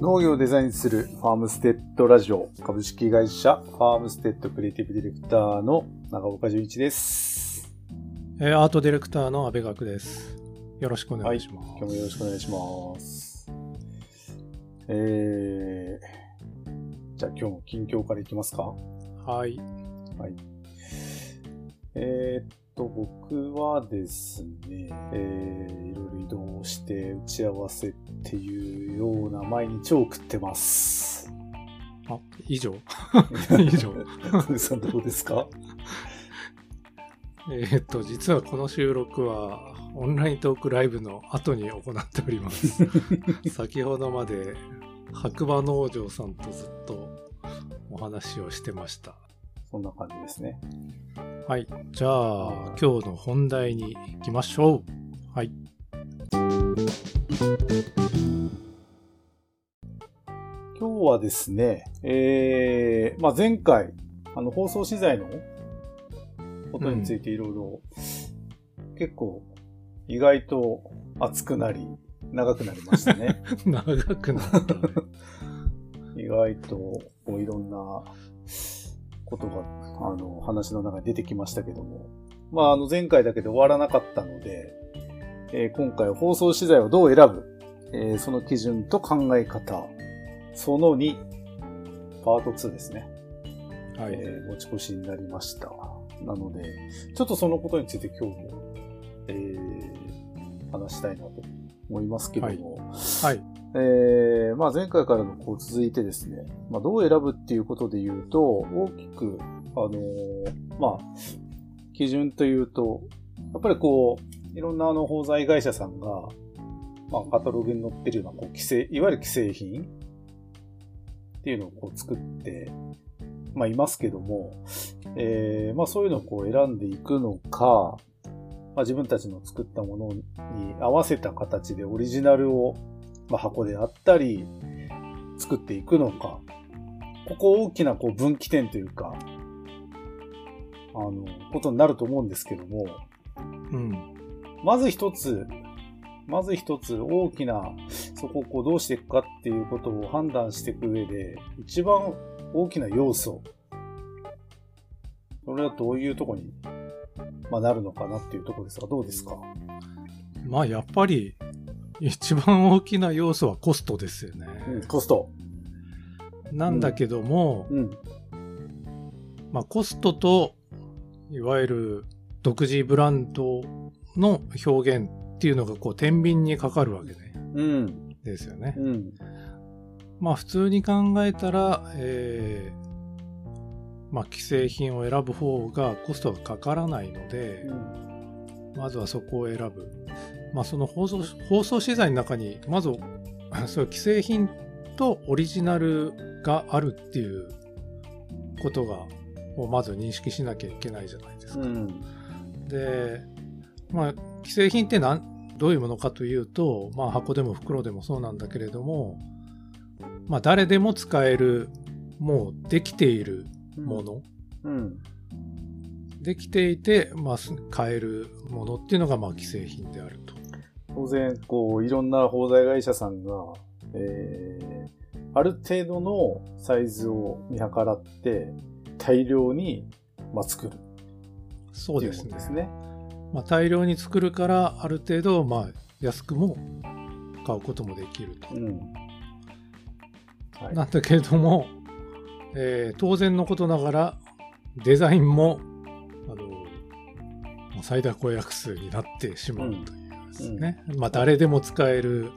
農業をデザインするファームステッドラジオ株式会社ファームステッドクリエイティブディレクターの長岡純一です。えーアートディレクターの阿部学です。よろしくお願いします。今日もよろしくお願いします。えー、じゃあ今日も近況からいきますか？はい。はい。えーっと、僕はですね、えー、移動して打ち合わせっていうような毎日を送ってます。あ、以上？以上。さんどうですか？えーっと、実はこの収録はオンライントークライブの後に行っております。先ほどまで白馬農場さんとずっとお話をしてました。そんな感じですね。はい。じゃあ、今日の本題に行きましょう。はい。今日はですね、えー、まあ、前回、あの、放送資材のことについていろいろ、結構、意外と熱くなり、長くなりましたね。長くなったね。意外と、こういろんなことが、あの、話の中に出てきましたけども、まあ、あの、前回だけで終わらなかったので、えー今回は放送資材をどう選ぶ、えーその基準と考え方、その2、パート2ですね。はい。えー持ち越しになりました。なので、ちょっとそのことについて今日も、えー話したいなと思いますけども、はい。えーまあ、前回からのこう続いてですね、まあ、どう選ぶっていうことで言うと、大きく、あのーまあ、基準というと、やっぱりこう、いろんなあの、包材会社さんが、まあ、カタログに載ってるような、こう、規制、いわゆる既製品っていうのをこう作って、まあ、いますけども、えーまあ、そういうのをこう選んでいくのか、まあ、自分たちの作ったものに合わせた形でオリジナルを、まあ、箱であったり、作っていくのか、ここ大きなこう分岐点というか、あの、ことになると思うんですけども、うん。まず一つ、まず一つ大きな、そこをこうどうしていくかっていうことを判断していく上で、一番大きな要素、それはどういうところに、まあ、なるのかなっていうところですが、どうですか？まあ、やっぱり、一番大きな要素はコストですよね。うん、コスト。なんだけども、うん。まあ、コストと、いわゆる独自ブランドの表現っていうのがこう天秤にかかるわけね。うん。ですよね。うん。まあ普通に考えたら、えーまあ既製品を選ぶ方がコストがかからないので、まずはそこを選ぶ。まあその放送、放送資材の中に、まず、そう既製品とオリジナルがあるっていうことが、をまず認識しなきゃいけないじゃないですか。うん。で、まあ、既製品ってなんどういうものかというと、まあ、箱でも袋でもそうなんだけれども、まあ、誰でも使える、もうできているもの、うん。できていて、まあ、す買えるものっていうのが、まあ、既製品であると。当然、こう、いろんな包材会社さんが、えー、ある程度のサイズを見計らって、大量に、まあ、作る。そう。ですね。まあ、大量に作るから、ある程度、まあ、安くも買うこともできると。うん。はい。なんだけれども、えー当然のことながら、デザインも、あの、最大公約数になってしまうというですね。まあ、誰でも使える、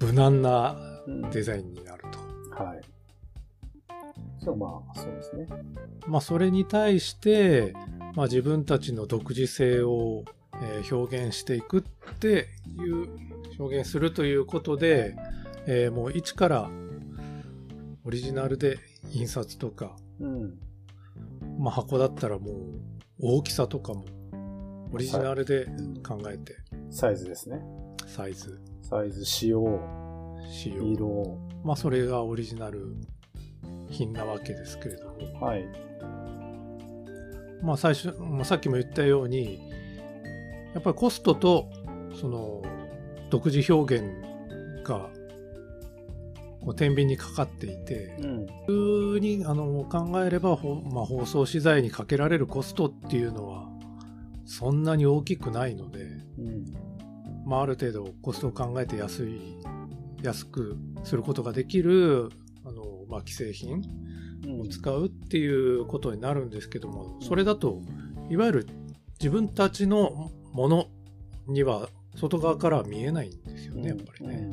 無難なうんデザインになると。はい。まあ、そうですね。まあ、それに対して、まあ、自分たちの独自性を、えー表現していくっていう、表現するということで、えーもう一からオリジナルで印刷とか、うん。まあ、箱だったらもう大きさとかもオリジナルで考えてサイズですね。サイズ、サイズ、仕様、仕様、色。まあそれがオリジナル品なわけですけれども、はい。まあ最初、まあ、さっきも言ったようにやっぱりコストとその独自表現がこう天秤にかかっていて、うん、普通にあの考えれば、まあ、放送資材にかけられるコストっていうのはそんなに大きくないので、うん。まあ、ある程度コストを考えて安い安くすることができるまあ、既製品を使うっていうことになるんですけども、それだといわゆる自分たちのものには外側からは見えないんですよねやっぱりね。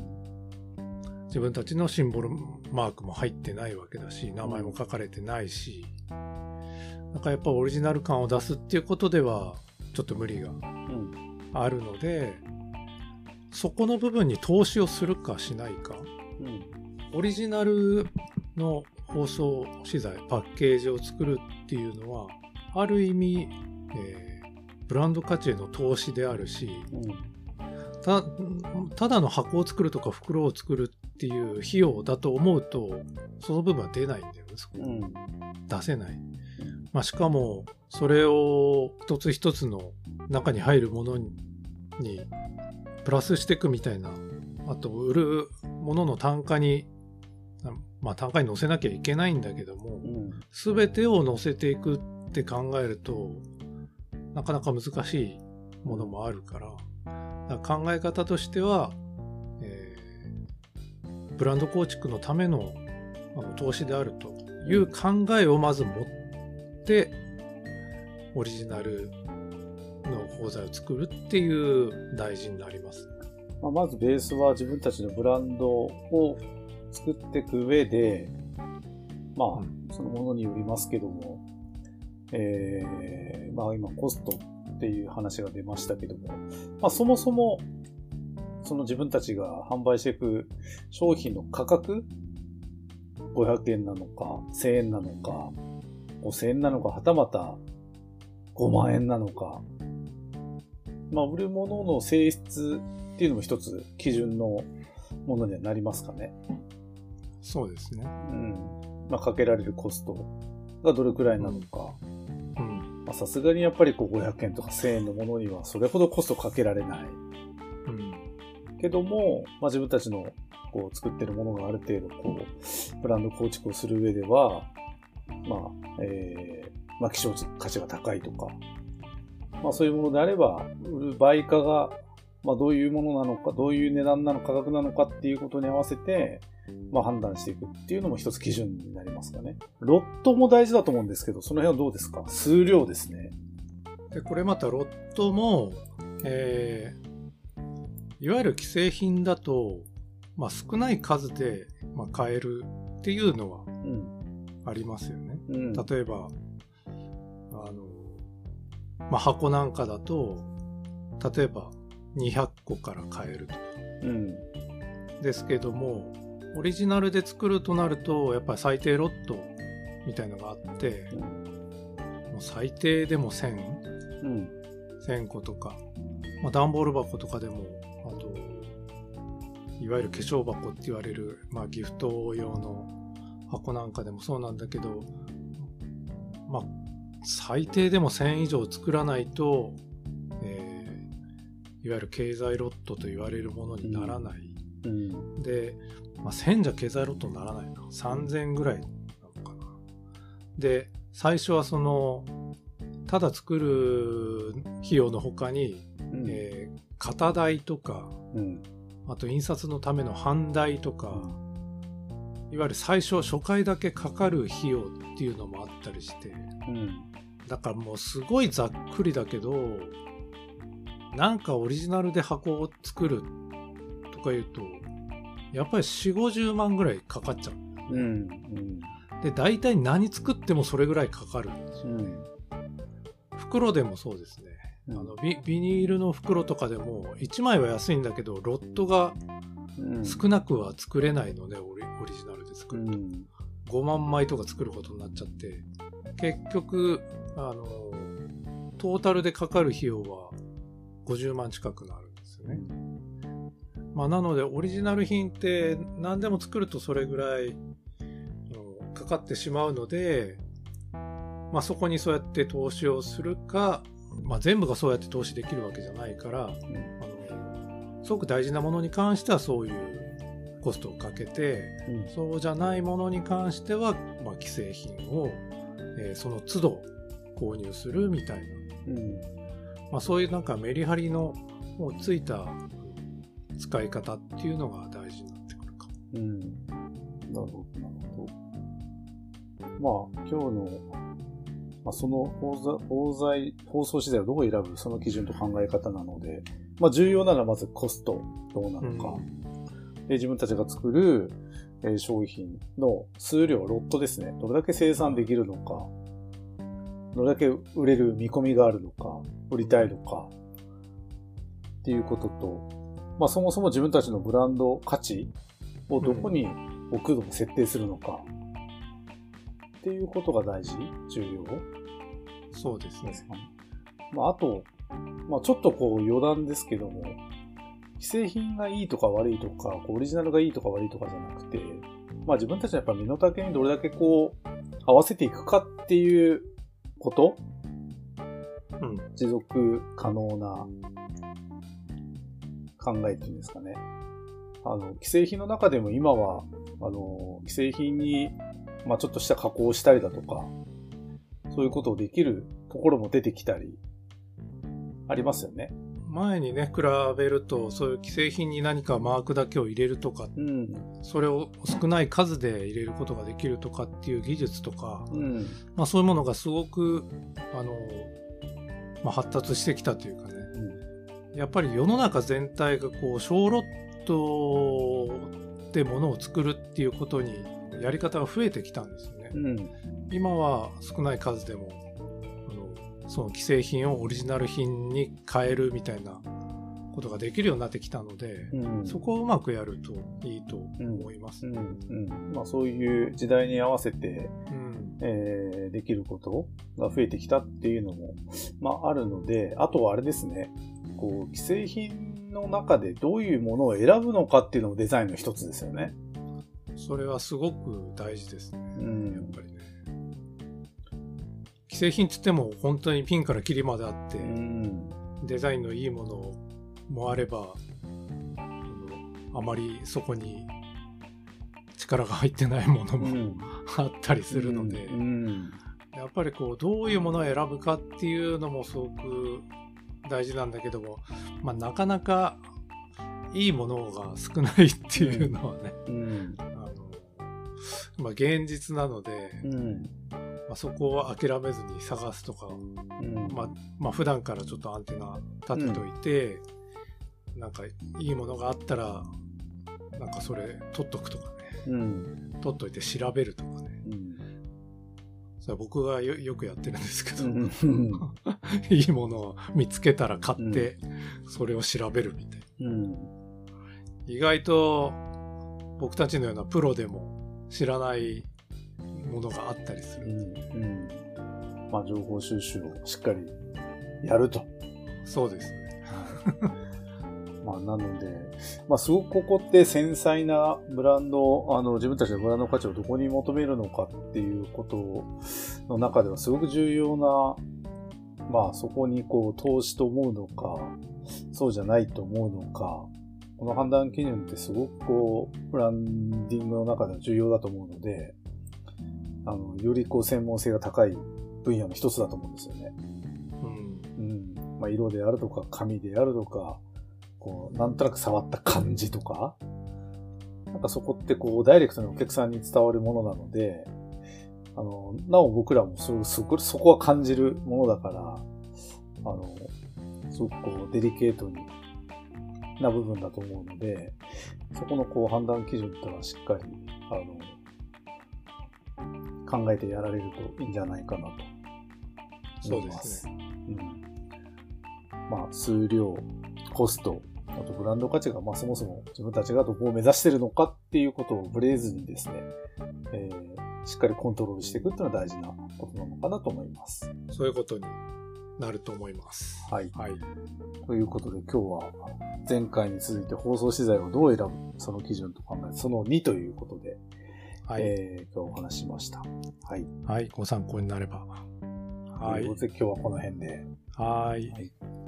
自分たちのシンボルマークも入ってないわけだし名前も書かれてないし。なんかやっぱオリジナル感を出すっていうことではちょっと無理があるので、そこの部分に投資をするかしないか、うん、オリジナルの放送資材パッケージを作るっていうのはある意味、えー、ブランド価値への投資であるし、うん、たただの箱を作るとか袋を作るっていう費用だと思うとその部分は出ないんだよねそこ、うん、出せない、まあ、しかもそれを一つ一つの中に入るものにプラスしていくみたいなあと売るものの単価にまあ単価に載せなきゃいけないんだけども、うん、全てを載せていくって考えるとなかなか難しいものもあるからから考え方としては、えー、ブランド構築のためのあの投資であるという考えをまず持ってオリジナルの鋼材を作るっていう大事になります。まあ、まずベースは自分たちのブランドを作っていく上で、まあ、そのものによりますけども、えー、まあ今コストっていう話が出ましたけども、まあそもそも、その自分たちが販売していく商品の価格500円なのか、1000円なのか、5000円なのか、はたまた5万円なのか、まあ、売るものの性質っていうのも一つ基準のものにはなりますかね。そうですね。うん。まあ、かけられるコストがどれくらいなのか。うん。さすがにやっぱりこう500円とか1000円のものにはそれほどコストかけられない。うん。けども、まあ、自分たちのこう作ってるものがある程度こう、ブランド構築をする上では、まあ、えー、まあ、希少価値が高いとか、まあそういうものであれば、売る売価が、まあどういうものなのか、どういう値段なのか、価格なのかっていうことに合わせて、まあ判断していくっていうのも一つ基準になりますかね。ロットも大事だと思うんですけど、その辺はどうですか？数量ですね。で、これまたロットも、えー、いわゆる既製品だと、まあ少ない数で、まあ、買えるっていうのはありますよね。うん、例えば、あの、まあ、箱なんかだと例えば200個から買えるとか、うん、ですけどもオリジナルで作るとなるとやっぱり最低ロットみたいのがあって、うん、もう最低でも1000、うん、1000個とか、まあ、段ボール箱とかでもあといわゆる化粧箱って言われる、まあ、ギフト用の箱なんかでもそうなんだけどまあ最低でも1000以上作らないと、えー、いわゆる経済ロットと言われるものにならない。うん、で、まあ、1000じゃ経済ロットにならないな。3000ぐらいなのかな。で、最初はその、ただ作る費用の他に、うん、えー、型代とか、うん、あと印刷のための版代とか、いわゆる最初初回だけかかる費用っていうのもあったりして、うん、だからもうすごいざっくりだけど、なんかオリジナルで箱を作るとか言うと、やっぱり4、50万ぐらいかかっちゃう。うん。うん、で、大体何作ってもそれぐらいかかるんですよね。うん、袋でもそうですね。あのビビニールの袋とかでも1枚は安いんだけどロットが少なくは作れないので、オリオリジナルで作ると、うん、5万枚とか作ることになっちゃって結局あのトータルでかかる費用は50万近くなるんですよね。まあ、なのでオリジナル品って何でも作るとそれぐらいかかってしまうので、まあ、そこにそうやって投資をするか、まあ、全部がそうやって投資できるわけじゃないから、あのすごく大事なものに関してはそういうコストをかけて、うん、そうじゃないものに関しては、まあ、既製品を、えー、その都度購入するみたいな、うん。まあ、そういうなんかメリハリのもうついた使い方っていうのが大事になってくるかうん。なるほど、なるほど。まあ、今日の、まあ、その包材、包装資材をどう選ぶ、その基準と考え方なので、まあ、重要なのはまずコスト、どうなのか。うん、で自分たちが作る、えー、商品の数量、ロットですね。どれだけ生産できるのか。どれだけ売れる見込みがあるのか、売りたいのか、っていうことと、まあそもそも自分たちのブランド価値をどこに置くのか設定するのか、っていうことが大事？重要？そうですね。まああと、まあちょっとこう余談ですけども、既製品がいいとか悪いとか、オリジナルがいいとか悪いとかじゃなくて、まあ自分たちのやっぱ身の丈にどれだけこう、合わせていくかっていうこと？うん。持続可能な考えっていうんですかね。あの、既製品の中でも今は、あの、既製品に、まあちょっとした加工をしたりだとか、そういうことをできるところも出てきたり、ありますよね。前にね、比べると、そういう既製品に何かマークだけを入れるとか、うん、それを少ない数で入れることができるとかっていう技術とか、うん、まあそういうものがすごく、あの、まあ、発達してきたというかね、うん、やっぱり世の中全体がこう小ロットで物を作るっていうことにやり方が増えてきたんですよね。うん、今は少ない数でもその既製品をオリジナル品に変えるみたいなことができるようになってきたので、うん、そこをうまくやるといいと思います、うん。うん。まあ、そういう時代に合わせて、うん。えー、できることが増えてきたっていうのも、まあ、あるのであとはあれですねこう既製品の中でどういうものを選ぶのかっていうのもデザインの一つですよね。それはすごく大事ですね、うん、やっぱりね。既製品って言っても本当にピンからキリまであって、うん、デザインのいいものもあればあまりそこに力が入ってないものも、うん、あったりするので、うん。うん、やっぱりこうどういうものを選ぶかっていうのもすごく大事なんだけども、まあ、なかなかいいものが少ないっていうのはね、あのまあ、現実なので、まあ、そこを諦めずに探すとか、まあまあ普段からちょっとアンテナ立てといて、なんかいいものがあったらなんかそれ取っとくとかね、うん、取っといて調べるとかね、うん、それ僕がよくやってるんですけど、うん、いいものを見つけたら買ってそれを調べるみたいな、意外と僕たちのようなプロでも知らないものがあったりする、うん。まあ、情報収集をしっかりやると。そうですねまあ、なので、まあ、すごくここって繊細なブランド、あの、自分たちのブランド価値をどこに求めるのかっていうことの中ではすごく重要な、まあ、そこにこう、投資と思うのか、そうじゃないと思うのか、この判断基準ってすごくこう、ブランディングの中では重要だと思うので、あの、よりこう、専門性が高い分野の一つだと思うんですよね。うん。うん。まあ、色であるとか、紙であるとか、こう、なんとなく触った感じとか、なんかそこってこう、ダイレクトにお客さんに伝わるものなので、あの、なお僕らもそ、そこ、そこは感じるものだから、あの、すごくこう、デリケートにな部分だと思うので、そこのこう、判断基準ってのはしっかり、あの、考えてやられるといいんじゃないかなと思います。そうですね。うん。まあ、数量、コスト、あとブランド価値が、まあそもそも自分たちがどこを目指してるのかっていうことをブレずにですね、えー、しっかりコントロールしていくっていうのは大事なことなのかなと思います。そういうことになると思います。はい。はい。ということで今日は前回に続いて放送資材をどう選ぶその基準と考える、その2ということで、はい。えー、今日お話しました。はい。はい。ご参考になれば。はい。ということで今日はこの辺で。はい。はい